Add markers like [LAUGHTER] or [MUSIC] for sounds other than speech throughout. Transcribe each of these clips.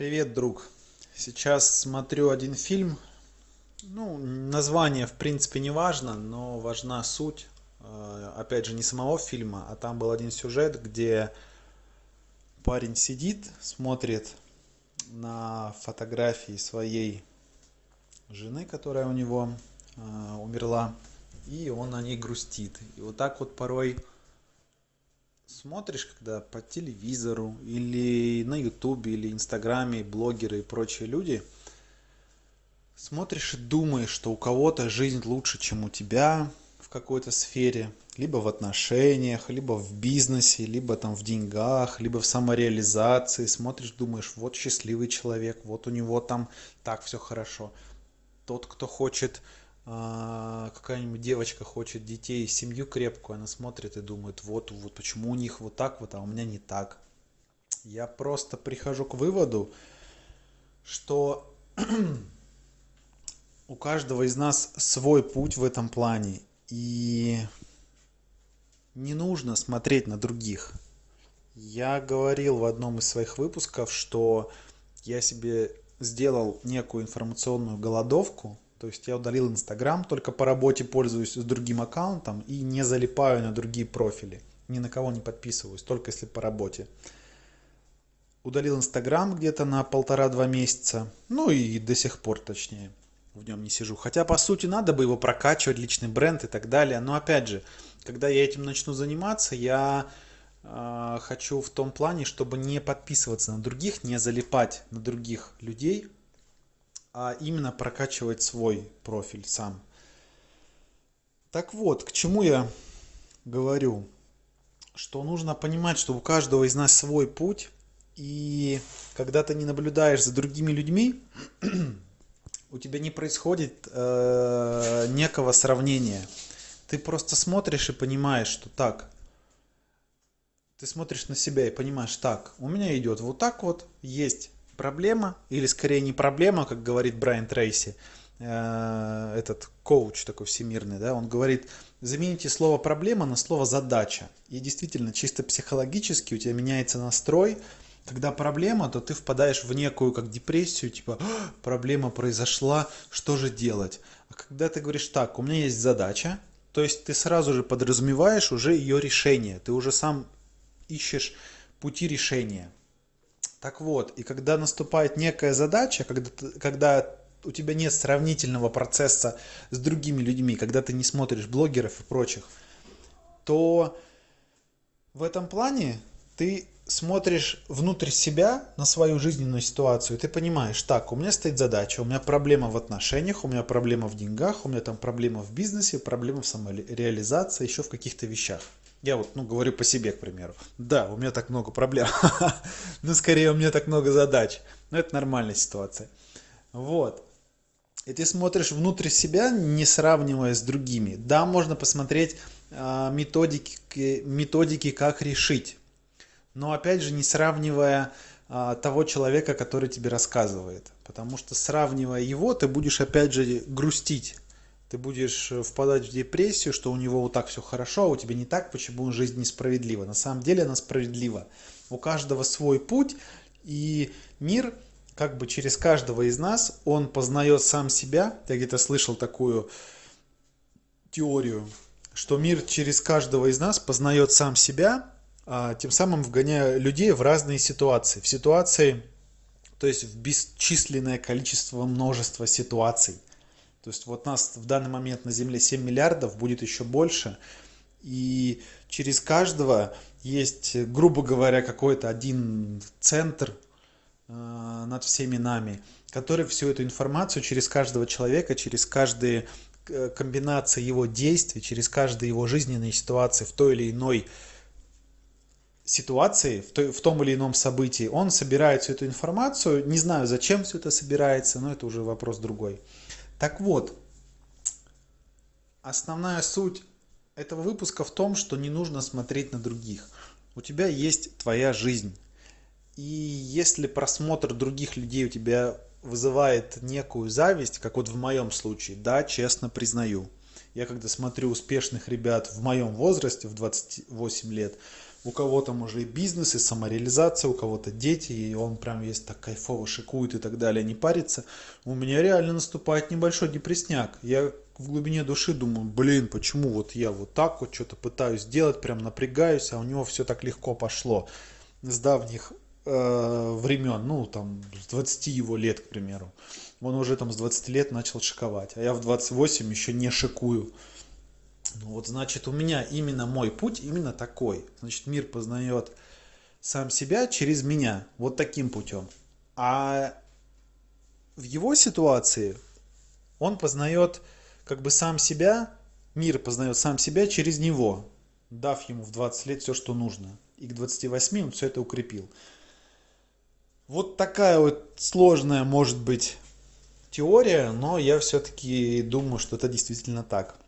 Привет, друг. Сейчас смотрю один фильм. Ну, название, в принципе, не важно, но важна суть. Э, Опять же, не самого фильма, а там был один сюжет, где парень сидит, смотрит на фотографии своей жены, которая у него э, умерла, и он о ней грустит. И вот так вот порой смотришь, когда по телевизору или на ютубе или инстаграме блогеры и прочие люди, смотришь и думаешь, что у кого-то жизнь лучше, чем у тебя в какой-то сфере, либо в отношениях, либо в бизнесе, либо там в деньгах, либо в самореализации. Смотришь, думаешь, вот счастливый человек, вот у него там так все хорошо. Тот, кто хочет какая-нибудь девочка хочет детей, семью крепкую, она смотрит и думает, вот, вот почему у них вот так вот, а у меня не так. Я просто прихожу к выводу, что [CLEARS THROAT] у каждого из нас свой путь в этом плане, и не нужно смотреть на других. Я говорил в одном из своих выпусков, что я себе сделал некую информационную голодовку, то есть я удалил Инстаграм, только по работе пользуюсь с другим аккаунтом и не залипаю на другие профили. Ни на кого не подписываюсь, только если по работе. Удалил Инстаграм где-то на полтора-два месяца. Ну и до сих пор, точнее, в нем не сижу. Хотя, по сути, надо бы его прокачивать, личный бренд и так далее. Но, опять же, когда я этим начну заниматься, я э, хочу в том плане, чтобы не подписываться на других, не залипать на других людей, а именно прокачивать свой профиль сам. Так вот, к чему я говорю? Что нужно понимать, что у каждого из нас свой путь, и когда ты не наблюдаешь за другими людьми, [CLEARS THROAT] у тебя не происходит э, некого сравнения. Ты просто смотришь и понимаешь, что так. Ты смотришь на себя и понимаешь, так, у меня идет вот так вот, есть проблема, или скорее не проблема, как говорит Брайан Трейси, э, этот коуч такой всемирный, да, он говорит, замените слово проблема на слово задача. И действительно, чисто психологически у тебя меняется настрой, когда проблема, то ты впадаешь в некую как депрессию, типа «А, проблема произошла, что же делать? А когда ты говоришь так, у меня есть задача, то есть ты сразу же подразумеваешь уже ее решение, ты уже сам ищешь пути решения. Так вот, и когда наступает некая задача, когда, когда у тебя нет сравнительного процесса с другими людьми, когда ты не смотришь блогеров и прочих, то в этом плане ты смотришь внутрь себя на свою жизненную ситуацию, и ты понимаешь, так, у меня стоит задача, у меня проблема в отношениях, у меня проблема в деньгах, у меня там проблема в бизнесе, проблема в самореализации, еще в каких-то вещах. Я вот, ну, говорю по себе, к примеру. Да, у меня так много проблем. [LAUGHS] ну, скорее, у меня так много задач. Но это нормальная ситуация. Вот. И ты смотришь внутрь себя, не сравнивая с другими. Да, можно посмотреть э, методики, методики, как решить. Но, опять же, не сравнивая э, того человека, который тебе рассказывает. Потому что, сравнивая его, ты будешь, опять же, грустить ты будешь э, впадать в депрессию, что у него вот так все хорошо, а у тебя не так, почему жизнь несправедлива. На самом деле она справедлива. У каждого свой путь, и мир как бы через каждого из нас, он познает сам себя. Я где-то слышал такую теорию, что мир через каждого из нас познает сам себя, а тем самым вгоняя людей в разные ситуации. В ситуации, то есть в бесчисленное количество, множество ситуаций – то есть вот нас в данный момент на Земле 7 миллиардов, будет еще больше. И через каждого есть, грубо говоря, какой-то один центр э, над всеми нами, который всю эту информацию через каждого человека, через каждые э, комбинации его действий, через каждые его жизненные ситуации в той или иной ситуации, в, той, в том или ином событии, он собирает всю эту информацию. Не знаю, зачем все это собирается, но это уже вопрос другой. Так вот, основная суть этого выпуска в том, что не нужно смотреть на других. У тебя есть твоя жизнь. И если просмотр других людей у тебя вызывает некую зависть, как вот в моем случае, да, честно признаю. Я когда смотрю успешных ребят в моем возрасте, в 28 лет, у кого там уже и бизнес, и самореализация, у кого-то дети, и он прям весь так кайфово шикует и так далее, не парится. У меня реально наступает небольшой депресняк. Я в глубине души думаю, блин, почему вот я вот так вот что-то пытаюсь сделать, прям напрягаюсь, а у него все так легко пошло с давних э, времен, ну там с 20 его лет, к примеру. Он уже там с 20 лет начал шиковать, а я в 28 еще не шикую. Ну вот, значит, у меня именно мой путь именно такой. Значит, мир познает сам себя через меня, вот таким путем. А в его ситуации он познает как бы сам себя, мир познает сам себя через него, дав ему в 20 лет все, что нужно. И к 28 он все это укрепил. Вот такая вот сложная может быть теория, но я все-таки думаю, что это действительно так.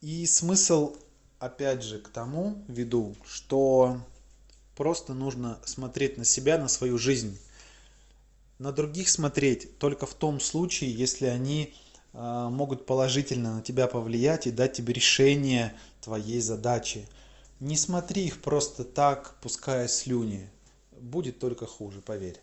И смысл, опять же, к тому веду, что просто нужно смотреть на себя, на свою жизнь. На других смотреть только в том случае, если они э, могут положительно на тебя повлиять и дать тебе решение твоей задачи. Не смотри их просто так, пуская слюни. Будет только хуже, поверь.